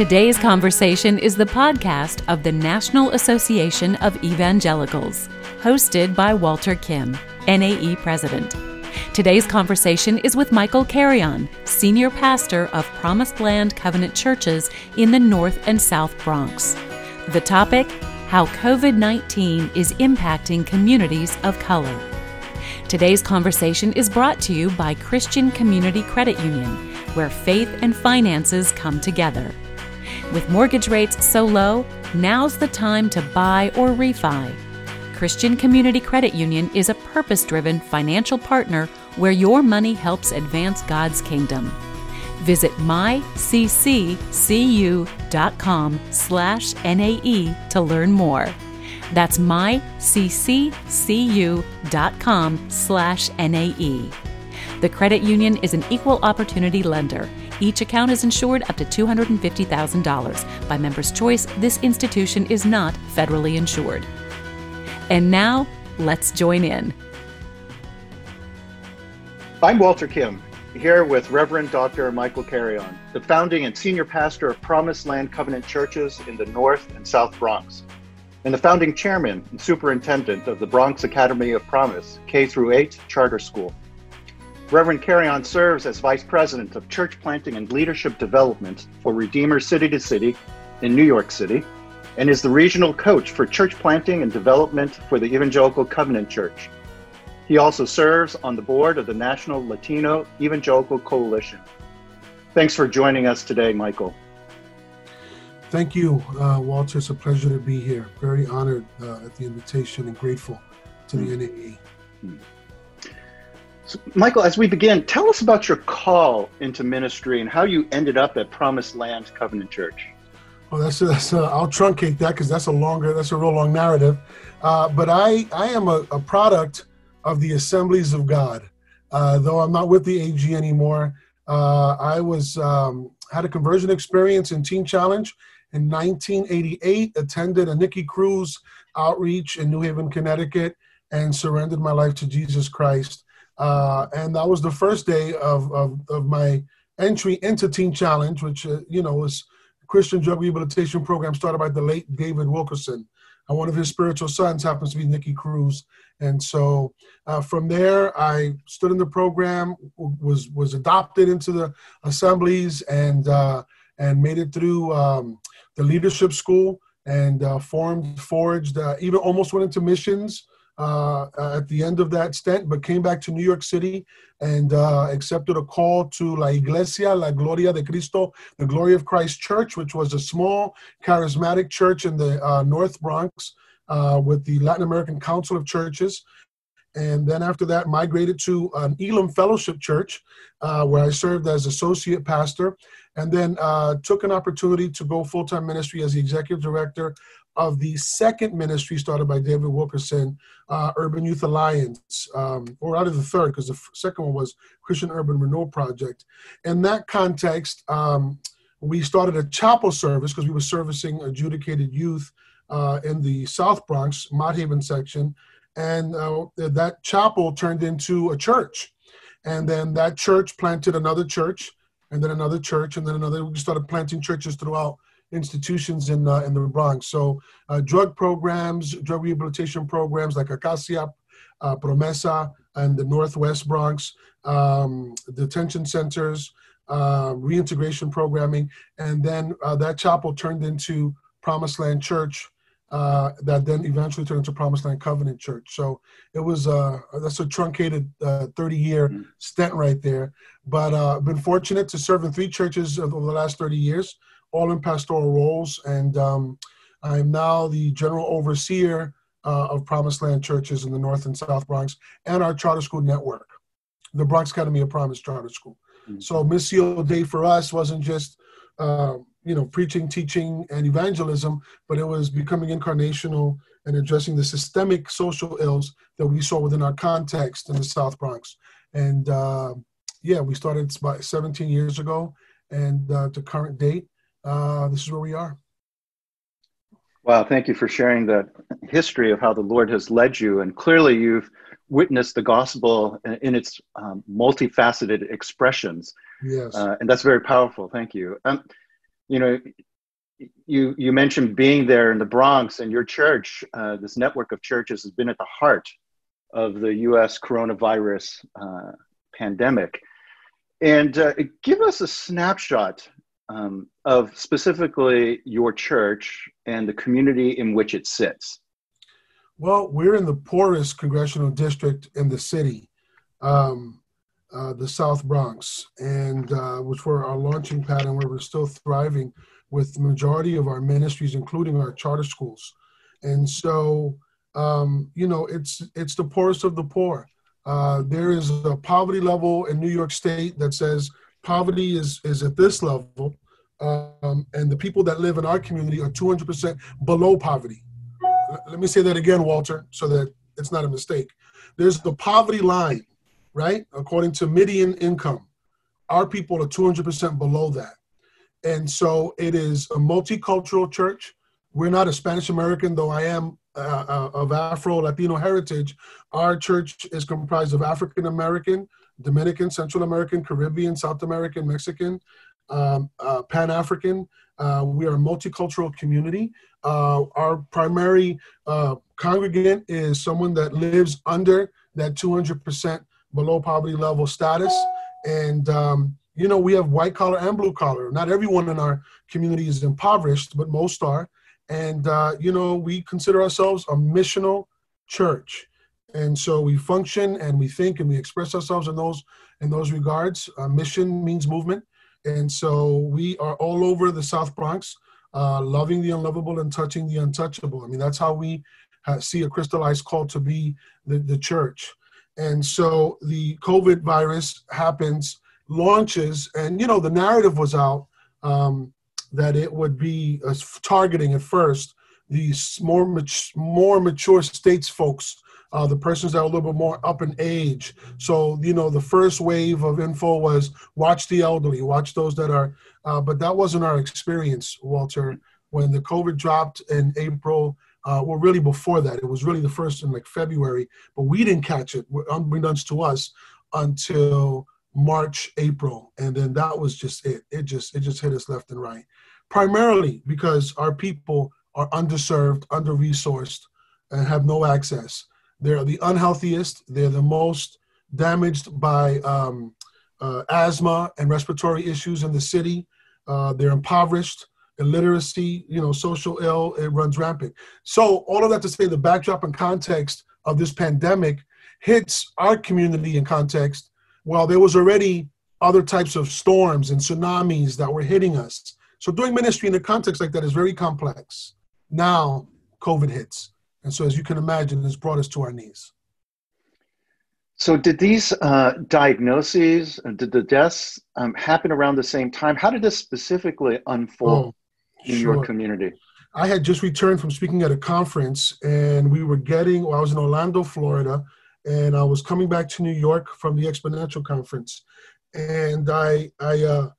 Today's conversation is the podcast of the National Association of Evangelicals, hosted by Walter Kim, NAE President. Today's conversation is with Michael Carrion, Senior Pastor of Promised Land Covenant Churches in the North and South Bronx. The topic How COVID 19 is Impacting Communities of Color. Today's conversation is brought to you by Christian Community Credit Union, where faith and finances come together. With mortgage rates so low, now's the time to buy or refi. Christian Community Credit Union is a purpose driven financial partner where your money helps advance God's kingdom. Visit mycccu.com slash NAE to learn more. That's mycccu.com slash NAE. The credit union is an equal opportunity lender. Each account is insured up to $250,000. By Members' Choice, this institution is not federally insured. And now, let's join in. I'm Walter Kim, here with Reverend Dr. Michael Carrion, the founding and senior pastor of Promised Land Covenant Churches in the North and South Bronx, and the founding chairman and superintendent of the Bronx Academy of Promise K through 8 charter school. Reverend Carrion serves as Vice President of Church Planting and Leadership Development for Redeemer City to City in New York City and is the regional coach for church planting and development for the Evangelical Covenant Church. He also serves on the board of the National Latino Evangelical Coalition. Thanks for joining us today, Michael. Thank you, uh, Walter. It's a pleasure to be here. Very honored uh, at the invitation and grateful to the mm. NAE. Mm. So, Michael, as we begin, tell us about your call into ministry and how you ended up at Promised Land Covenant Church. Well, that's, a, that's a, I'll truncate that because that's a longer, that's a real long narrative. Uh, but I, I am a, a, product of the Assemblies of God. Uh, though I'm not with the AG anymore, uh, I was um, had a conversion experience in Teen Challenge in 1988. Attended a Nicky Cruz outreach in New Haven, Connecticut, and surrendered my life to Jesus Christ. Uh, and that was the first day of, of, of my entry into Teen Challenge, which, uh, you know, was Christian drug rehabilitation program started by the late David Wilkerson. And one of his spiritual sons happens to be Nicky Cruz. And so uh, from there, I stood in the program, was was adopted into the assemblies, and uh, and made it through um, the leadership school and uh, formed, forged, uh, even almost went into missions uh, at the end of that stint, but came back to New York City and uh, accepted a call to La Iglesia, La Gloria de Cristo, the Glory of Christ Church, which was a small charismatic church in the uh, North Bronx uh, with the Latin American Council of Churches. And then after that, migrated to an Elim Fellowship Church, uh, where I served as associate pastor, and then uh, took an opportunity to go full time ministry as the executive director of the second ministry started by David Wilkerson, uh, Urban Youth Alliance, um, or out of the third, because the f- second one was Christian Urban Renewal Project. In that context, um, we started a chapel service because we were servicing adjudicated youth uh, in the South Bronx, Mott Haven section. And uh, that chapel turned into a church. And then that church planted another church, and then another church, and then another. We started planting churches throughout institutions in uh, in the Bronx. So uh, drug programs, drug rehabilitation programs like Acacia, uh, Promesa, and the Northwest Bronx, um, detention centers, uh, reintegration programming, and then uh, that chapel turned into Promised Land Church. Uh, that then eventually turned into Promised Land Covenant Church. So it was that's a truncated 30 year mm-hmm. stint right there. But I've been fortunate to serve in three churches over the last 30 years all in pastoral roles, and um, I'm now the general overseer uh, of Promised Land churches in the North and South Bronx and our charter school network, the Bronx Academy of Promise Charter School. Mm-hmm. So Missio Dei for us wasn't just uh, you know preaching, teaching, and evangelism, but it was becoming incarnational and addressing the systemic social ills that we saw within our context in the South Bronx. And uh, yeah, we started about 17 years ago, and uh, to current date, uh, this is where we are. Wow, thank you for sharing the history of how the Lord has led you. And clearly, you've witnessed the gospel in its um, multifaceted expressions. Yes. Uh, and that's very powerful. Thank you. Um, you know, you you mentioned being there in the Bronx, and your church, uh, this network of churches, has been at the heart of the U.S. coronavirus uh, pandemic. And uh, give us a snapshot um, of specifically your church and the community in which it sits. Well, we're in the poorest congressional district in the city, um, uh, the South Bronx, and uh, which were our launching pad, and where we're still thriving with the majority of our ministries, including our charter schools. And so, um, you know, it's it's the poorest of the poor. Uh, there is a poverty level in New York State that says poverty is is at this level, um, and the people that live in our community are 200% below poverty. Let me say that again, Walter, so that it's not a mistake. There's the poverty line, right? According to median income, our people are 200% below that. And so it is a multicultural church. We're not a Spanish American, though I am uh, uh, of Afro Latino heritage. Our church is comprised of African American, Dominican, Central American, Caribbean, South American, Mexican, um, uh, Pan African. Uh, we are a multicultural community. Uh, our primary uh, congregant is someone that lives under that 200% below poverty level status. And um, you know, we have white collar and blue collar. Not everyone in our community is impoverished, but most are. And, uh, you know, we consider ourselves a missional church. And so we function and we think and we express ourselves in those in those regards. Uh, mission means movement. And so we are all over the South Bronx, uh, loving the unlovable and touching the untouchable. I mean, that's how we see a crystallized call to be the, the church. And so the COVID virus happens launches, and you know the narrative was out um, that it would be uh, targeting at first these more mat- more mature states folks, uh, the persons that are a little bit more up in age. So you know the first wave of info was watch the elderly, watch those that are, uh, but that wasn't our experience, Walter. When the COVID dropped in April, uh, well, really before that, it was really the first in like February, but we didn't catch it, unbeknownst to us, until March, April, and then that was just it. It just it just hit us left and right. Primarily because our people are underserved, under resourced, and have no access. They're the unhealthiest. They're the most damaged by um, uh, asthma and respiratory issues in the city. Uh, they're impoverished. Illiteracy, you know, social ill, it runs rampant. So all of that to say, the backdrop and context of this pandemic hits our community in context well, there was already other types of storms and tsunamis that were hitting us. So doing ministry in a context like that is very complex. Now COVID hits. And so as you can imagine, this brought us to our knees. So did these uh, diagnoses, uh, did the deaths um, happen around the same time? How did this specifically unfold oh, in sure. your community? I had just returned from speaking at a conference and we were getting, well, I was in Orlando, Florida, and I was coming back to New York from the Exponential Conference, and I I uh,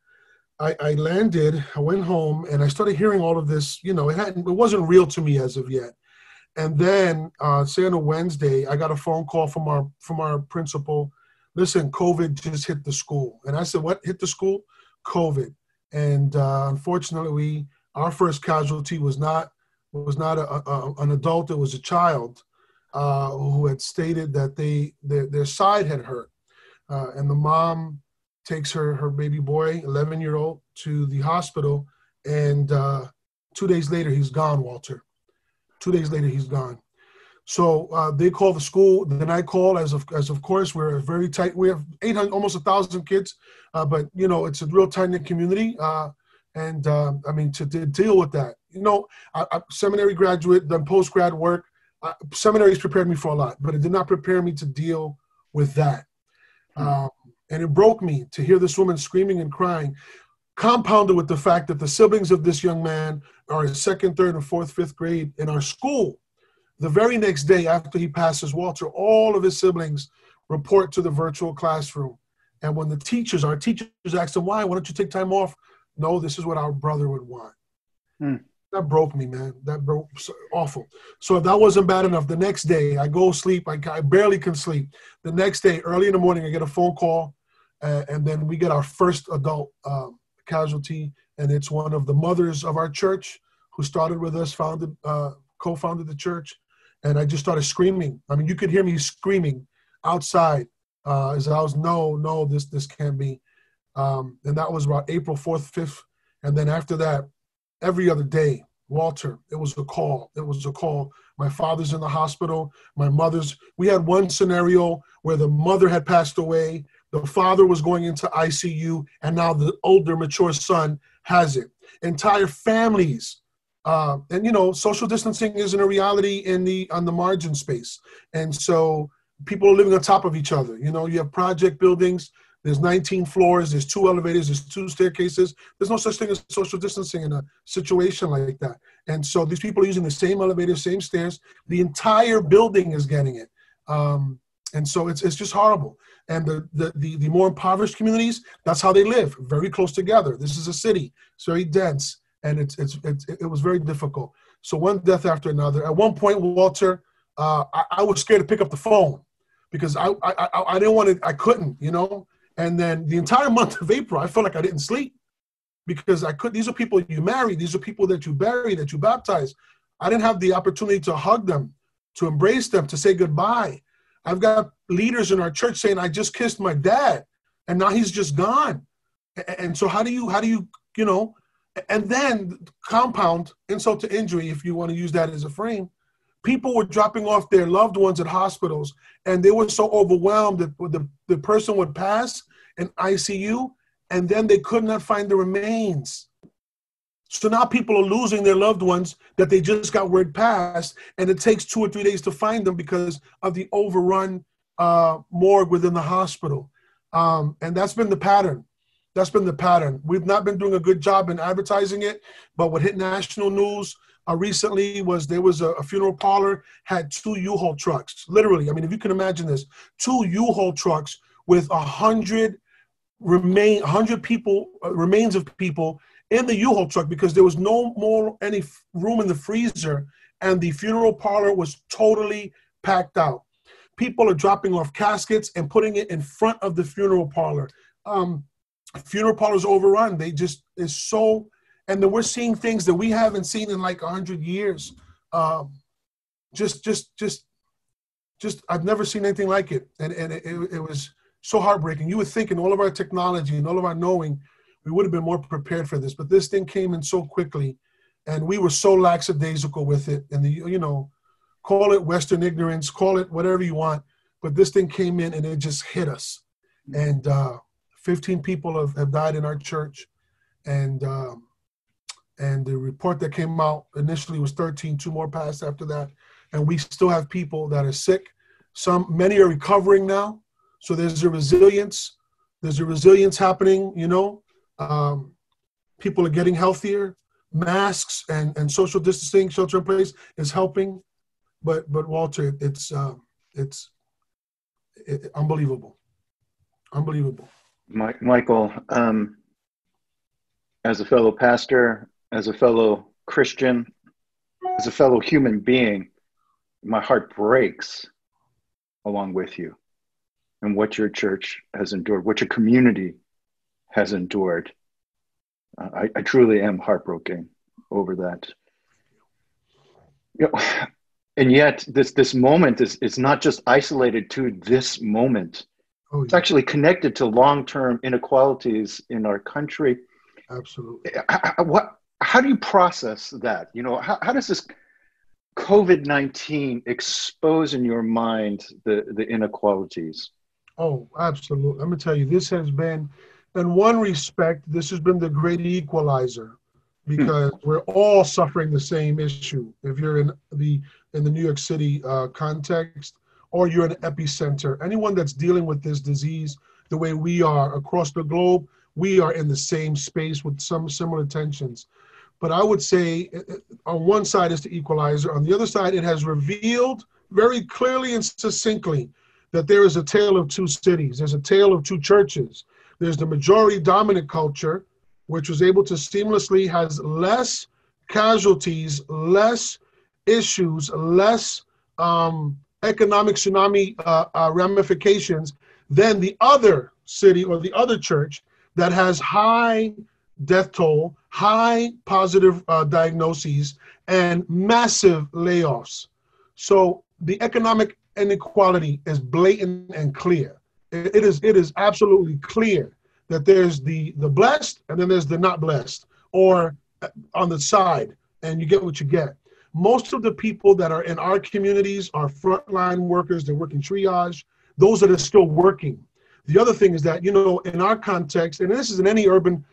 I, I, landed. I went home, and I started hearing all of this. You know, it hadn't it wasn't real to me as of yet. And then, uh, say on a Wednesday, I got a phone call from our from our principal. Listen, COVID just hit the school, and I said, "What hit the school? COVID." And uh, unfortunately, we, our first casualty was not was not a, a, an adult; it was a child uh, who had stated that they their, their side had hurt, uh, and the mom takes her her baby boy, 11 year old, to the hospital, and uh, two days later he's gone. Walter, two days later he's gone. So uh, they call the school. Then I call as of as of course we're very tight. We have 800, almost a thousand kids, uh, but you know it's a real tight knit community. Uh, and I mean to, to, deal with that, you know, I, I seminary graduate, done post grad work uh, seminaries prepared me for a lot, but it did not prepare me to deal with that. Mm-hmm. Um, and it broke me to hear this woman screaming and crying, compounded with the fact that the siblings of this young man are in second, third, and fourth, fifth grade in our school. The very next day after he passes Walter, all of his siblings report to the virtual classroom. And when the teachers, our teachers ask them, why? Why don't you take time off? No, this is what our brother would want. Mm that broke me, man. That broke awful. So if that wasn't bad enough, the next day I go sleep. I, I barely can sleep. The next day, early in the morning, I get a phone call, uh, and then we get our first adult um, casualty, and it's one of the mothers of our church who started with us, founded, uh, co-founded the church, and I just started screaming. I mean, you could hear me screaming outside uh, as I was, no, no, this this can't be. Um, and that was about April 4th, 5th. And then after that, every other day, Walter, it was a call. It was a call. My father's in the hospital. My mother's, we had one scenario where the mother had passed away. The father was going into ICU, and now the older, mature son has it. Entire families uh, and you know, social distancing isn't a reality in the on the margin space, and so people are living on top of each other. You know, you have project buildings. There's 19 floors. There's two elevators. There's two staircases. There's no such thing as social distancing in a situation like that. And so these people are using the same elevator, same stairs. The entire building is getting it. Um, and so it's, it's just horrible. And the, the, the, the more impoverished communities, that's how they live, very close together. This is a city. It's very dense and it's, it's, it's it was very difficult. So one death after another. At one point, Walter, uh, I, I, was scared to pick up the phone because I, I, I, didn't want to, I couldn't, you know. And then the entire month of April, I felt like I didn't sleep because I could. These are people you marry. These are people that you bury, that you baptize. I didn't have the opportunity to hug them, to embrace them, to say goodbye. I've got leaders in our church saying, "I just kissed my dad, and now he's just gone." And so, how do you, how do you, you know, and then compound insult to injury, if you want to use that as a frame, people were dropping off their loved ones at hospitals, and they were so overwhelmed that the, the person would pass in ICU, and then they could not find the remains. So now people are losing their loved ones that they just got word passed, and it takes two or three days to find them because of the overrun uh, morgue within the hospital. Um, and that's been the pattern. That's been the pattern. We've not been doing a good job in advertising it, but what hit national news uh, recently was there was a, a, funeral parlor had two U-Haul trucks. Literally, I mean, if you can imagine this, two U-Haul trucks with a hundred remain, hundred people uh, remains of people in the U-Haul truck because there was no more any room in the freezer, and the funeral parlor was totally packed out. People are dropping off caskets and putting it in front of the funeral parlor. Um, funeral parlors overrun. They just is so, and then we're seeing things that we haven't seen in like hundred years. Um, just, just, just, just. I've never seen anything like it, and and it, it was so heartbreaking. You would think in all of our technology and all of our knowing, we would have been more prepared for this, but this thing came in so quickly, and we were so lackadaisical with it. And the you know, call it Western ignorance, call it whatever you want, but this thing came in and it just hit us, and. uh 15 people have, have died in our church, and um, and the report that came out initially was 13. Two more passed after that, and we still have people that are sick. Some many are recovering now, so there's a resilience. There's a resilience happening. You know, um, people are getting healthier. Masks and, and social distancing, shelter in place is helping, but but Walter, it's uh, it's it, unbelievable, unbelievable. Michael, um, as a fellow pastor, as a fellow Christian, as a fellow human being, my heart breaks along with you and what your church has endured, what your community has endured. Uh, I, I, truly am heartbroken over that. You know, and yet, this this moment is it's not just isolated to this moment. Oh, yeah. It's actually connected to long term inequalities in our country. Absolutely. What, how do you process that? You know, how, how does this COVID 19 expose in your mind the, the inequalities? Oh, absolutely. Let me tell you, this has been, in one respect, this has been the great equalizer because hmm. we're all suffering the same issue. If you're in the in the New York City uh, context, or you're an epicenter. Anyone that's dealing with this disease the way we are across the globe, we are in the same space with some similar tensions. But I would say uh, uh, on one side is the equalizer, on the other side, it has revealed very clearly and succinctly that there is a tale of two cities, there's a tale of two churches. There's the majority dominant culture, which was able to seamlessly has less casualties, less issues, less um, economic tsunami uh, uh, ramifications than the other city or the other church that has high death toll, high positive uh, diagnoses, and massive layoffs. So the economic inequality is blatant and clear. It is it is absolutely clear that there's the the blessed and then there's the not blessed, or uh, on the side, and you get what you get. Most of the people that are in our communities are frontline workers. They're working triage. Those that are still working. The other thing is that you know in our context, and this is in any urban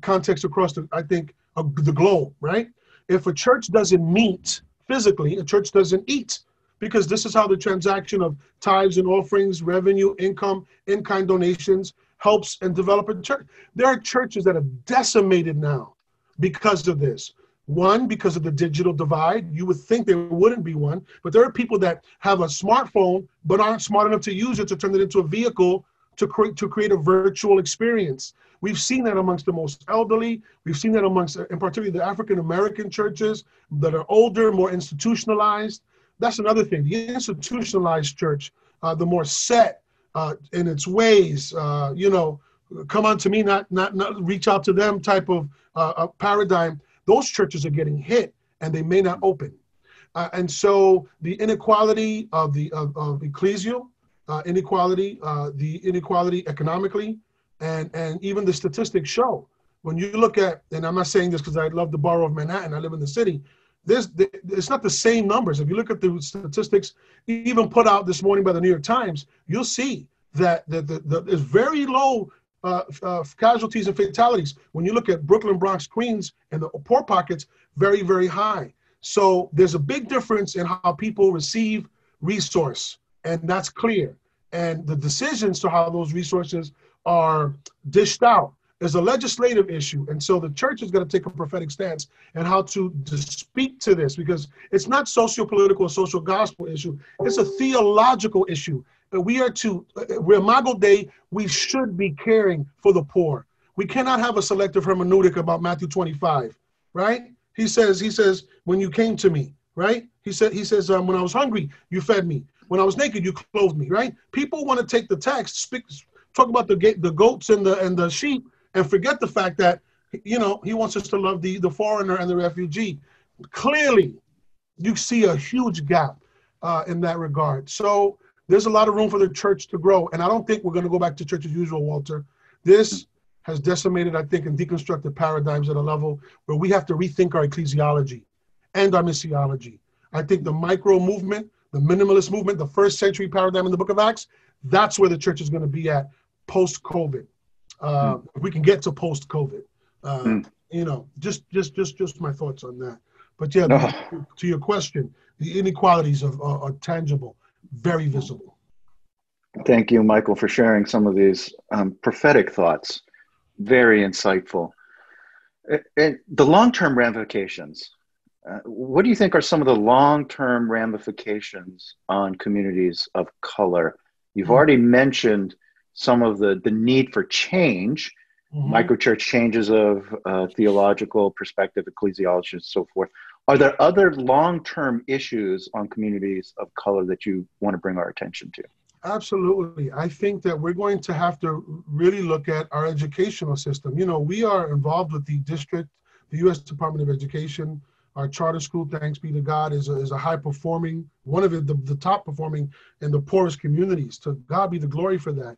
context across the I think uh, the globe, right? If a church doesn't meet physically, a church doesn't eat because this is how the transaction of tithes and offerings, revenue, income, in kind donations helps and develop a church. There are churches that are decimated now because of this. One, because of the digital divide. You would think there wouldn't be one, but there are people that have a smartphone but aren't smart enough to use it to turn it into a vehicle to create to create a virtual experience. We've seen that amongst the most elderly. We've seen that amongst, uh, in particular, the African American churches that are older, more institutionalized. That's another thing. The institutionalized church, uh, the more set uh, in its ways, uh, you know, come on to me, not not not reach out to them type of uh, paradigm. Those churches are getting hit, and they may not open. Uh, and so the inequality of the of, of ecclesial uh, inequality, the inequality economically, and and even the statistics show when you look at, and I'm not saying this because I love the borough of Manhattan, I live in the city. This it's not the same numbers. If you look at the statistics, even put out this morning by the New York Times, you'll see that the, the, the there's very low uh, uh, casualties and fatalities. When you look at Brooklyn, Bronx, Queens, and the poor pockets, very very high. So there's a big difference in how people receive resource, and that's clear. And the decisions to how those resources are dished out is a legislative issue. And so the church is going to take a prophetic stance and how to, to speak to this because it's not socio-political or social gospel issue. It's a theological issue. Uh, we are to, uh, uh, we're Imago Dei, we should be caring for the poor. We cannot have a selective hermeneutic about Matthew 25, right? He says, he says, when you came to me, right? He said, he says, um, when I was hungry, you fed me. When I was naked, you clothed me, right? People want to take the text, speak, talk about the the goats and the and the sheep, and forget the fact that you know he wants us to love the the foreigner and the refugee. Clearly, you see a huge gap uh, in that regard. So there's a lot of room for the church to grow, and I don't think we're going to go back to church as usual, Walter. This has decimated, I think, and deconstructed paradigms at a level where we have to rethink our ecclesiology and our missiology. I think the micro movement, the minimalist movement, the first century paradigm in the book of Acts, that's where the church is going to be at post COVID. Uh, mm. If we can get to post COVID, uh, mm. you know, just just just just my thoughts on that. But yeah, no. to, to, your question, the inequalities are, are, are, tangible, very visible. Thank you, Michael, for sharing some of these um, prophetic thoughts. Very insightful. And the long-term ramifications. Uh, what do you think are some of the long-term ramifications on communities of color? You've mm-hmm. already mentioned some of the, the need for change, mm-hmm. microchurch changes of uh, theological perspective, ecclesiology, and so forth. Are there other long term issues on communities of color that you want to bring our attention to? Absolutely. I think that we're going to have to really look at our educational system. You know, we are involved with the district, the U.S. Department of Education. Our charter school, thanks be to God, is a, is a high performing, one of the, the, the top performing in the poorest communities. To God be the glory for that.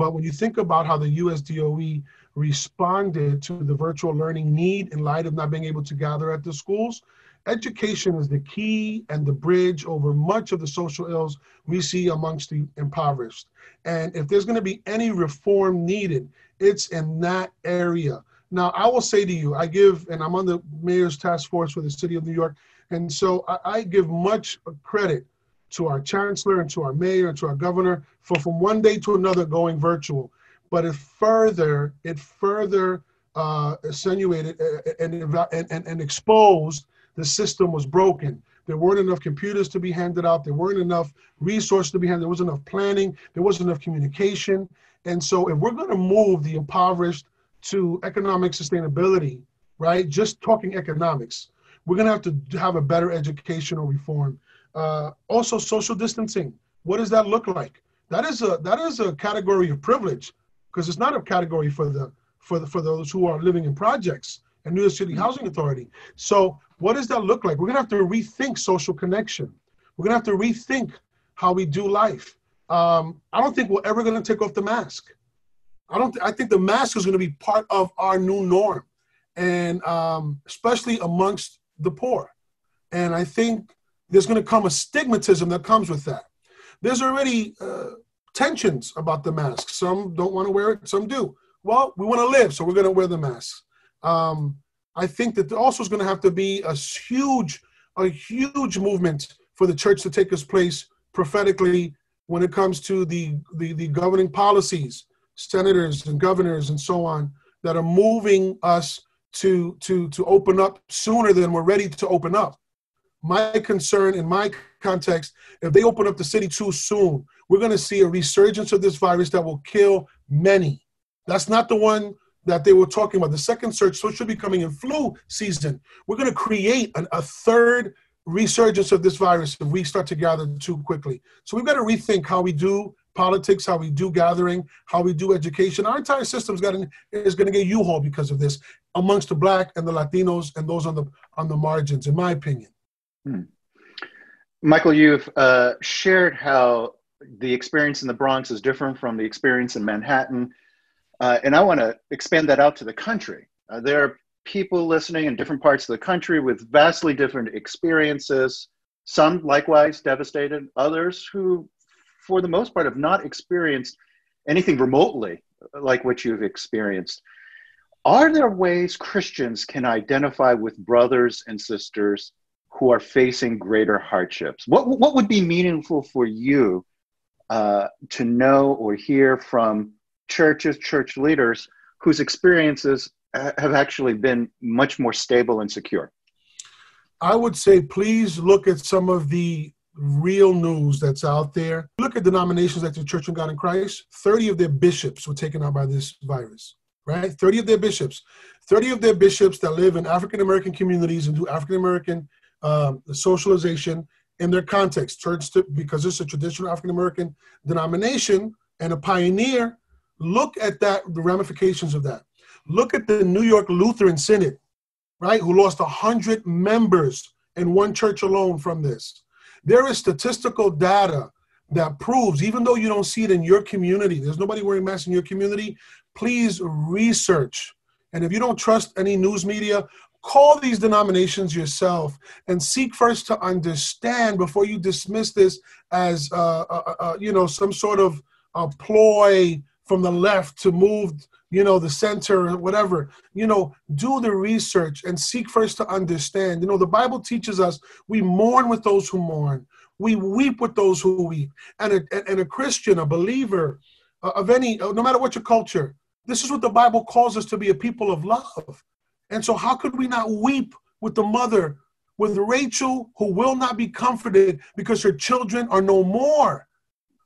But when you think about how the USDOE responded to the virtual learning need in light of not being able to gather at the schools, education is the key and the bridge over much of the social ills we see amongst the impoverished. And if there's going to be any reform needed, it's in that area. Now, I will say to you, I give, and I'm on the mayor's task force for the city of New York, and so I, I give much credit to our chancellor and to our mayor and to our governor for from one day to another going virtual. But it further, it further uh, accentuated uh, and, and, and, and exposed the system was broken. There weren't enough computers to be handed out. There weren't enough resources to be handed. There wasn't enough planning. There wasn't enough communication. And so, if we're going to move the impoverished to economic sustainability, right? Just talking economics, we're going to have to have a better educational reform. Uh, also, social distancing. What does that look like? That is a that is a category of privilege because it's not a category for the for the, for those who are living in projects and New York City mm-hmm. Housing Authority. So what does that look like? We're gonna have to rethink social connection. We're gonna have to rethink how we do life. Um, I don't think we're ever gonna take off the mask. I don't. Th- I think the mask is gonna be part of our new norm, and um, especially amongst the poor. And I think there's gonna come a stigmatism that comes with that. There's already uh, tensions about the mask. Some don't want to wear it, some do. Well, we want to live, so we're going to wear the mask. Um, I think that also is going to have to be a huge, a huge movement for the church to take its place prophetically when it comes to the, the, the governing policies, senators and governors and so on that are moving us to to to open up sooner than we're ready to open up. My concern in my context, if they open up the city too soon, we're going to see a resurgence of this virus that will kill many. That's not the one that they were talking about. The second surge so it should be coming in flu season. We're going to create an, a third resurgence of this virus if we start to gather too quickly. So we've got to rethink how we do politics, how we do gathering, how we do education. Our entire system's got is going to get U-Haul because of this amongst the black and the Latinos and those on the on the margins, in my opinion. Hmm. Michael, you've uh, shared how the experience in the Bronx is different from the experience in Manhattan. Uh, and I want to expand that out to the country. Uh, there are people listening in different parts of the country with vastly different experiences, some likewise devastated, others who, for the most part, have not experienced anything remotely like what you've experienced. Are there ways Christians can identify with brothers and sisters who are facing greater hardships? What, what would be meaningful for you uh, to know or hear from churches, church leaders whose experiences have actually been much more stable and secure? I would say please look at some of the real news that's out there. Look at denominations like the Church of God in Christ. 30 of their bishops were taken out by this virus, right? 30 of their bishops. 30 of their bishops that live in African American communities and do African American um, socialization in their context. Church, to, because it's a traditional African American denomination and a pioneer, look at that, the ramifications of that. Look at the New York Lutheran Synod, right, who lost 100 members in one church alone from this. There is statistical data that proves, even though you don't see it in your community, there's nobody wearing masks in your community, please research. And if you don't trust any news media, call these denominations yourself and seek first to understand before you dismiss this as uh, uh, uh, uh you know some sort of ploy from the left to move you know the center or whatever. You know do the research and seek first to understand. You know the bible teaches us we mourn with those who mourn. We weep with those who weep. And a, and a christian a believer uh, of any no matter what your culture this is what the bible calls us to be a people of love and so, how could we not weep with the mother, with Rachel, who will not be comforted because her children are no more?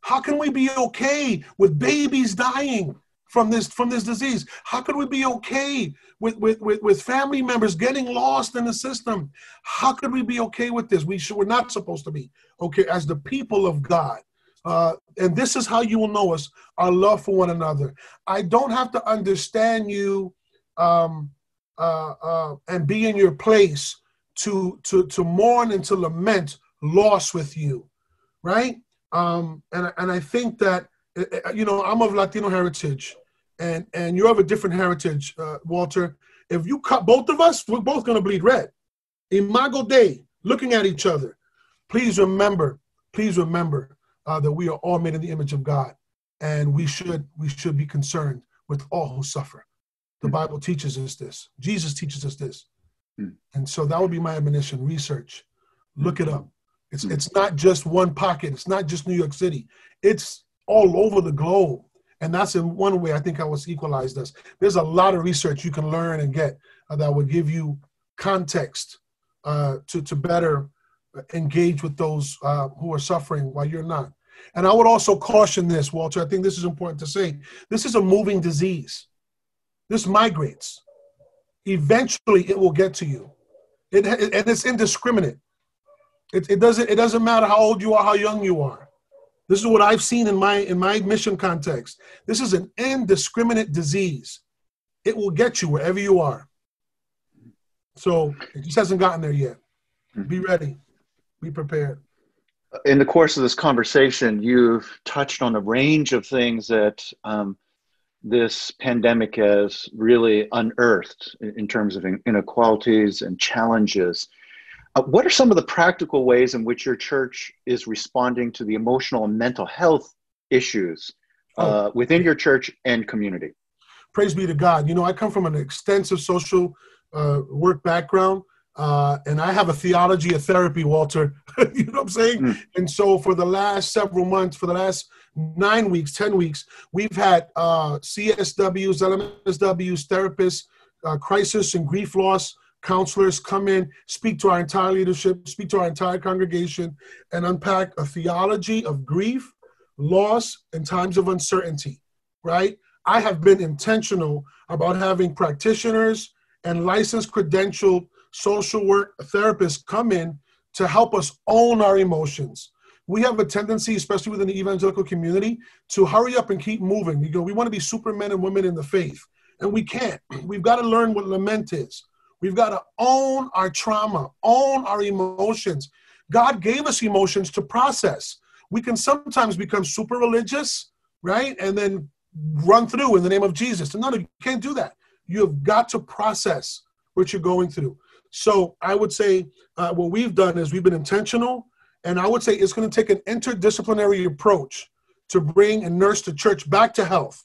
How can we be okay with babies dying from this from this disease? How could we be okay with, with, with, with family members getting lost in the system? How could we be okay with this? We should, we're not supposed to be okay as the people of God. Uh, and this is how you will know us our love for one another. I don't have to understand you um, uh, uh, and be in your place to to to mourn and to lament loss with you, right? Um, and and I think that uh, uh, you know I'm of Latino heritage, and and you have a different heritage, uh, Walter. If you cut both of us, we're both going to bleed red. Imago Dei, looking at each other. Please remember, please remember uh, that we are all made in the image of God, and we should we should be concerned with all who suffer. The Bible teaches us this. Jesus teaches us this. Hmm. And so that would be my admonition. Research. Look it up. It's hmm. it's not just one pocket. It's not just New York City. It's all over the globe. And that's in one way I think I was equalized us. There's a lot of research you can learn and get uh, that would give you context uh, to, to better engage with those uh, who are suffering while you're not. And I would also caution this, Walter. I think this is important to say. This is a moving disease. This migrates. Eventually, it will get to you. It, and it's indiscriminate. It, it, doesn't, it doesn't matter how old you are, how young you are. This is what I've seen in my, in my mission context. This is an indiscriminate disease. it will get you wherever you are. So it just hasn't gotten there yet. Be mm-hmm. ready, be prepared. In the course of this conversation, you've touched on a range of things that um, this pandemic has really unearthed in terms of inequalities and challenges. Uh, what are some of the practical ways in which your church is responding to the emotional and mental health issues uh, oh. within your church and community? Praise be to God. You know, I come from an extensive social uh, work background. Uh, and I have a theology of therapy, Walter. you know what I'm saying? Mm. And so for the last several months, for the last nine weeks, 10 weeks, we've had uh, CSWs, LMSWs, therapists, uh, crisis and grief loss counselors come in, speak to our entire leadership, speak to our entire congregation, and unpack a theology of grief, loss, and times of uncertainty, right? I have been intentional about having practitioners and licensed credentialed social work therapists come in to help us own our emotions. We have a tendency, especially within the evangelical community, to hurry up and keep moving. You know, we want to be supermen and women in the faith, and we can't. We've got to learn what lament is. We've got to own our trauma, own our emotions. God gave us emotions to process. We can sometimes become super religious, right? And then run through in the name of Jesus. And no, you can't do that. You have got to process what you're going through. So I would say uh, what we've done is we've been intentional, and I would say it's going to take an interdisciplinary approach to bring and nurse the church back to health.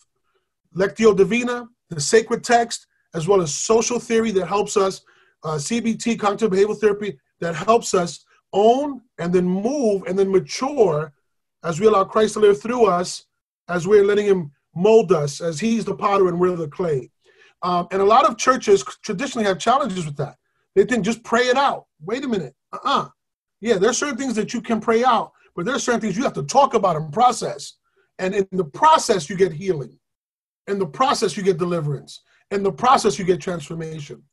Lectio Divina, the sacred text, as well as social theory that helps us, uh, CBT, cognitive behavioral therapy, that helps us own and then move and then mature as we allow Christ to live through us, as we're letting Him mold us, as He's the potter and we're the clay. Um, and a lot of churches traditionally have challenges with that. They think just pray it out. Wait a minute. Uh uh-uh. uh Yeah, there's certain things that you can pray out, but there's certain things you have to talk about and process. And in the process, you get healing. In the process, you get deliverance. In the process, you get transformation.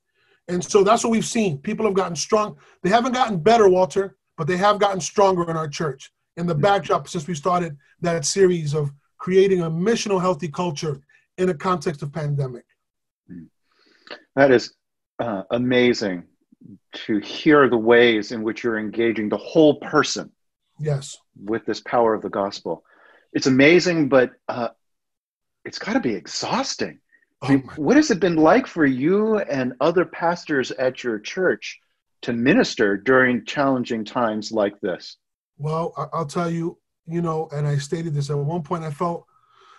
And so that's what we've seen. People have gotten strong. They haven't gotten better, Walter, but they have gotten stronger in our church. In the backdrop, since we started that series of creating a missional healthy culture in a context of pandemic. That is uh, amazing to hear the ways in which you're engaging the whole person. Yes. With this power of the gospel. It's amazing, but uh, it's got to be exhausting. Oh I mean, what has it been like for you and other pastors at your church to minister during challenging times like this? Well, I'll tell you, you know, and I stated this at one point. I felt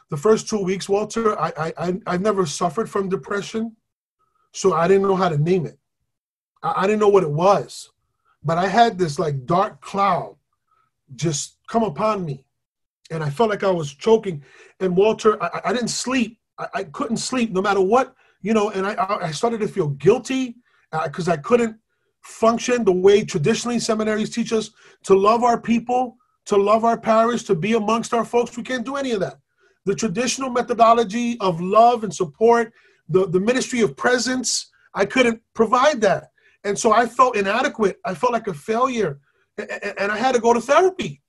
the first two weeks, Walter, I I I've never suffered from depression, so I didn't know how to name it. I, I didn't know what it was, but I had this like dark cloud just come upon me, and I felt like I was choking. And Walter, I, I didn't sleep I, I couldn't sleep no matter what, you know, and I, I started to feel guilty because uh, I couldn't function the way traditionally seminaries teach us to love our people, to love our parish, to be amongst our folks. We can't do any of that. The traditional methodology of love and support, the, the ministry of presence, I couldn't provide that. And so I felt inadequate. I felt like a failure. And I had to go to therapy.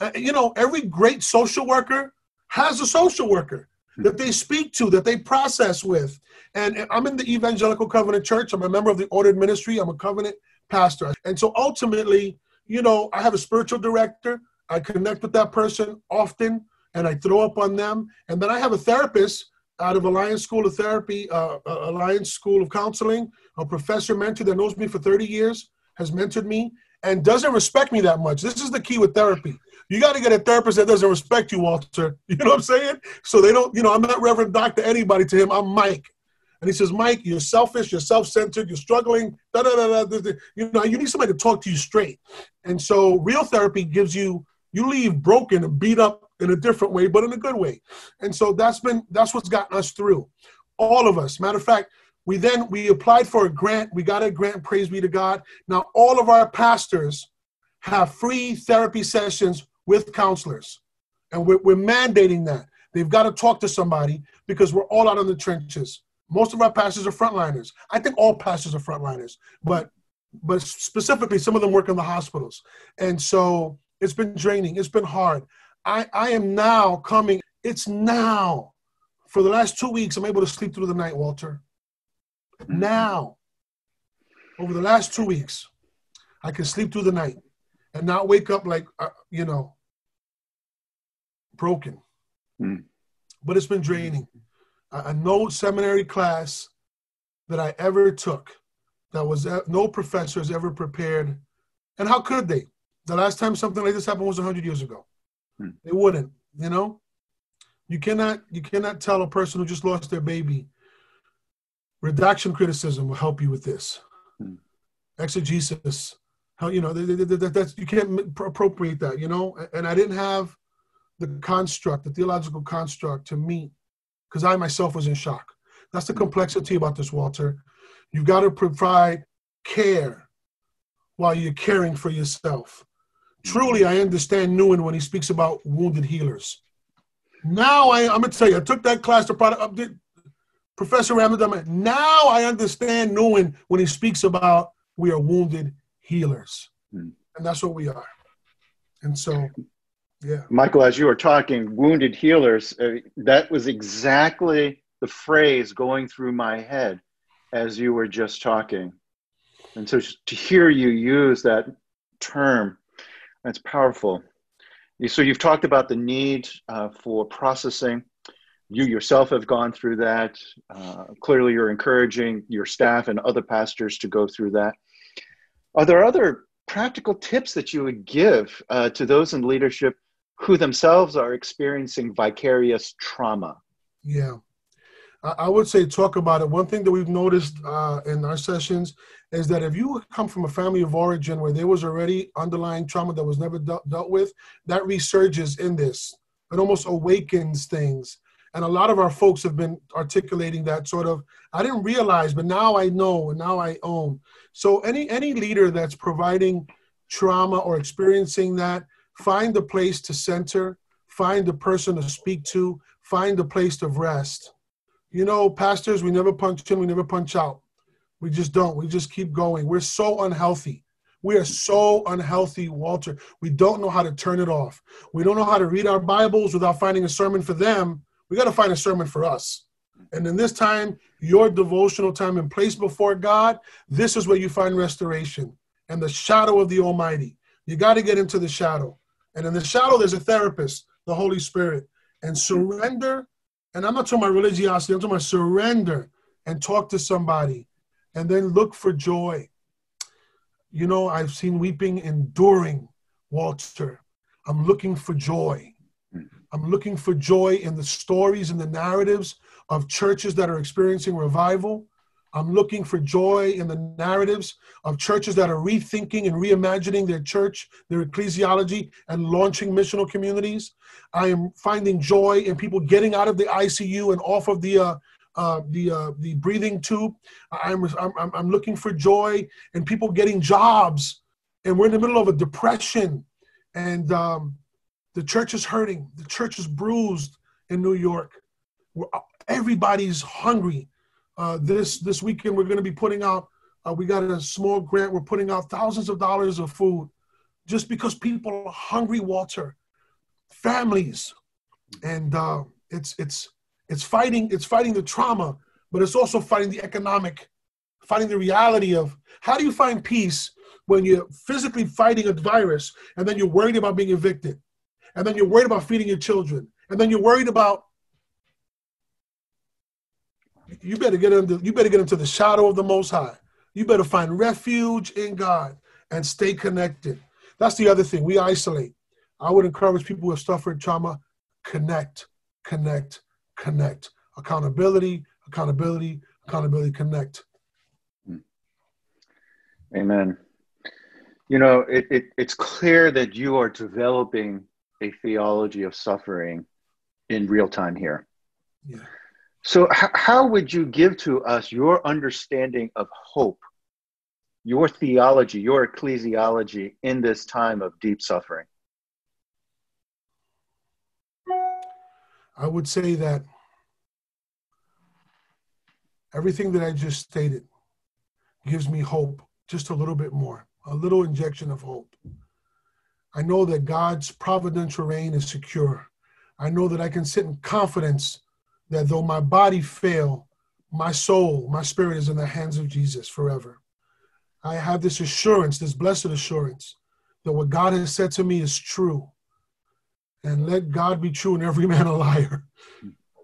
Uh, you know, every great social worker has a social worker that they speak to, that they process with. And I'm in the Evangelical Covenant Church. I'm a member of the ordered ministry. I'm a covenant pastor. And so ultimately, you know, I have a spiritual director. I connect with that person often and I throw up on them. And then I have a therapist out of Alliance School of Therapy, uh, uh Alliance School of Counseling, a professor mentor that knows me for 30 years, has mentored me, and doesn't respect me that much. This is the key with therapy you got to get a therapist that doesn't respect you, Walter. You know what I'm saying? So they don't, you know, I'm not Reverend Doctor anybody to him. I'm Mike. And he says, Mike, you're selfish, you're self-centered, you're struggling. Da, da, da, da. You know, you need somebody to talk to you straight. And so real therapy gives you, you leave broken and beat up in a different way, but in a good way. And so that's been, that's what's gotten us through. All of us. Matter of fact, we then, we applied for a grant. We got a grant, praise be to God. Now all of our pastors have free therapy sessions with counselors. And we're, we're mandating that. They've got to talk to somebody because we're all out in the trenches. Most of our pastors are frontliners. I think all pastors are frontliners, but but specifically some of them work in the hospitals. And so it's been draining. It's been hard. I, I am now coming, it's now for the last two weeks, I'm able to sleep through the night, Walter. Now, over the last two weeks, I can sleep through the night and not wake up like, uh, you know, broken. Mm. But it's been draining. I, no seminary class that I ever took that was uh, no professors ever prepared. And how could they? The last time something like this happened was 100 years ago. Hmm. They wouldn't, you know? You cannot you cannot tell a person who just lost their baby. Redaction criticism will help you with this. Hmm. Exegesis, how you know that, that's you can't appropriate that, you know. And I didn't have the construct, the theological construct to meet because I myself was in shock. That's the complexity about this, Walter. You've got to provide care while you're caring for yourself. Truly, I understand Nouwen when he speaks about wounded healers. Now I, am gonna tell you, I took that class to product update. Professor Ramadan. Now I understand Nouwen when he speaks about we are wounded healers, hmm. and that's what we are. And so, yeah, Michael, as you were talking, wounded healers. Uh, that was exactly the phrase going through my head as you were just talking. And so to hear you use that term, that's powerful. So you've talked about the need uh, for processing. You yourself have gone through that. Uh, clearly, you're encouraging your staff and other pastors to go through that. Are there other practical tips that you would give uh, to those in leadership who themselves are experiencing vicarious trauma? Yeah. I would say talk about it. One thing that we've noticed uh, in our sessions is that if you come from a family of origin where there was already underlying trauma that was never de- dealt with, that resurges in this. It almost awakens things. And a lot of our folks have been articulating that sort of, I didn't realize, but now I know and now I own. So any any leader that's providing trauma or experiencing that, find a place to center, find a person to speak to, find a place to rest you know, pastors, we never punch in, we never punch out. We just don't. We just keep going. We're so unhealthy. We are so unhealthy, Walter. We don't know how to turn it off. We don't know how to read our Bibles without finding a sermon for them. We got to find a sermon for us. And in this time, your devotional time and place before God, this is where you find restoration and the shadow of the Almighty. You got to get into the shadow. And in the shadow, there's a therapist, the Holy Spirit. And surrender and I'm not talking about religiosity, I'm talking about surrender and talk to somebody and then look for joy. You know, I've seen weeping enduring, Walter. I'm looking for joy. I'm looking for joy in the stories and the narratives of churches that are experiencing revival. I'm looking for joy in the narratives of churches that are rethinking and reimagining their church, their ecclesiology, and launching missional communities. I am finding joy in people getting out of the ICU and off of the uh, uh, the uh, the breathing tube. I'm, I'm I'm looking for joy in people getting jobs, and we're in the middle of a depression, and um, the church is hurting. The church is bruised in New York. everybody's hungry uh, this this weekend we're going to be putting out. Uh, we got a small grant. We're putting out thousands of dollars of food, just because people are hungry. Walter, families, and uh, it's it's it's fighting it's fighting the trauma, but it's also fighting the economic, fighting the reality of how do you find peace when you're physically fighting a virus and then you're worried about being evicted, and then you're worried about feeding your children, and then you're worried about you better get into you better get into the shadow of the most high. You better find refuge in God and stay connected. That's the other thing. We isolate. I would encourage people who have suffered trauma, connect, connect, connect. Accountability, accountability, accountability, connect. Amen. You know, it, it, it's clear that you are developing a theology of suffering in real time here. Yeah. So, h- how would you give to us your understanding of hope, your theology, your ecclesiology in this time of deep suffering? I would say that everything that I just stated gives me hope, just a little bit more, a little injection of hope. I know that God's providential reign is secure. I know that I can sit in confidence that though my body fail, my soul, my spirit is in the hands of Jesus forever. I have this assurance, this blessed assurance, that what God has said to me is true. And let God be true and every man a liar.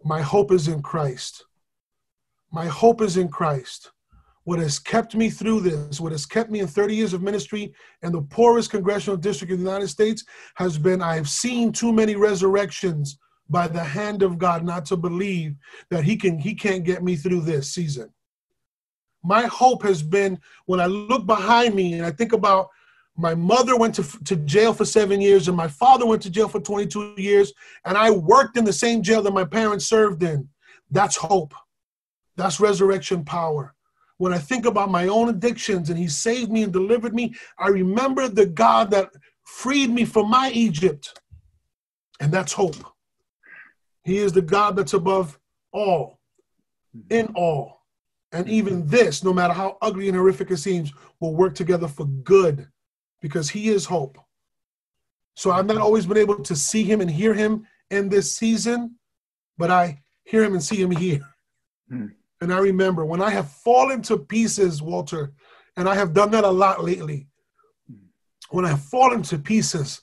My hope is in Christ. My hope is in Christ. What has kept me through this, what has kept me in 30 years of ministry and the poorest congressional district in the United States, has been I've seen too many resurrections by the hand of God not to believe that He can He can't get me through this season. My hope has been when I look behind me and I think about my mother went to, to jail for seven years and my father went to jail for 22 years and i worked in the same jail that my parents served in. That's hope. That's resurrection power. When i think about my own addictions and he saved me and delivered me i remember the god that freed me from my egypt. And that's hope he is the god that's above all in all and even this no matter how ugly and horrific it seems will work together for good because he is hope. So I've not always been able to see him and hear him in this season, but I hear him and see him here. Hmm. And I remember when I have fallen to pieces, Walter, and I have done that a lot lately. When I have fallen to pieces,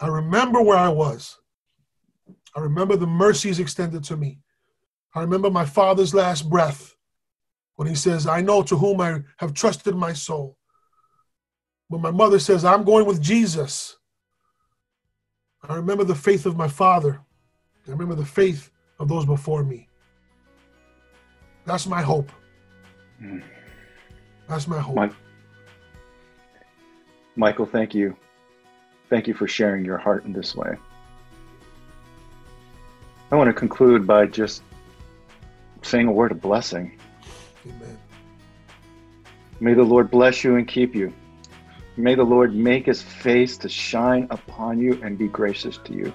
I remember where I was. I remember the mercies extended to me. I remember my father's last breath when he says, I know to whom I have trusted my soul. When my mother says, I'm going with Jesus, I remember the faith of my father. I remember the faith of those before me. That's my hope. Mm. That's my hope. My, Michael, thank you. Thank you for sharing your heart in this way. I want to conclude by just saying a word of blessing. Amen. May the Lord bless you and keep you. May the Lord make his face to shine upon you and be gracious to you.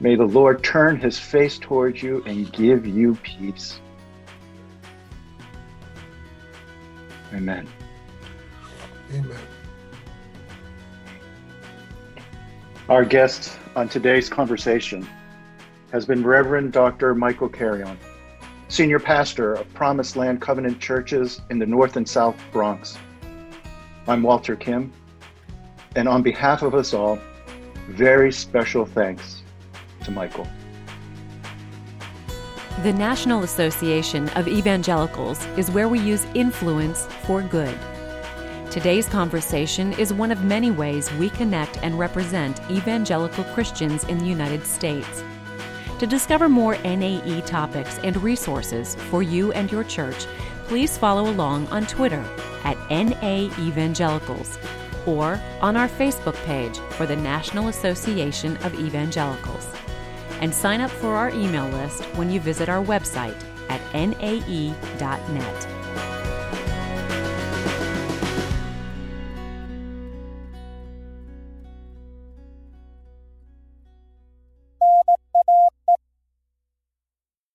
May the Lord turn his face towards you and give you peace. Amen. Amen. Our guest on today's conversation has been Reverend Dr. Michael Carrion, Senior Pastor of Promised Land Covenant Churches in the North and South Bronx. I'm Walter Kim, and on behalf of us all, very special thanks to Michael. The National Association of Evangelicals is where we use influence for good. Today's conversation is one of many ways we connect and represent evangelical Christians in the United States. To discover more NAE topics and resources for you and your church, please follow along on Twitter at NA Evangelicals or on our Facebook page for the National Association of Evangelicals. And sign up for our email list when you visit our website at nae.net.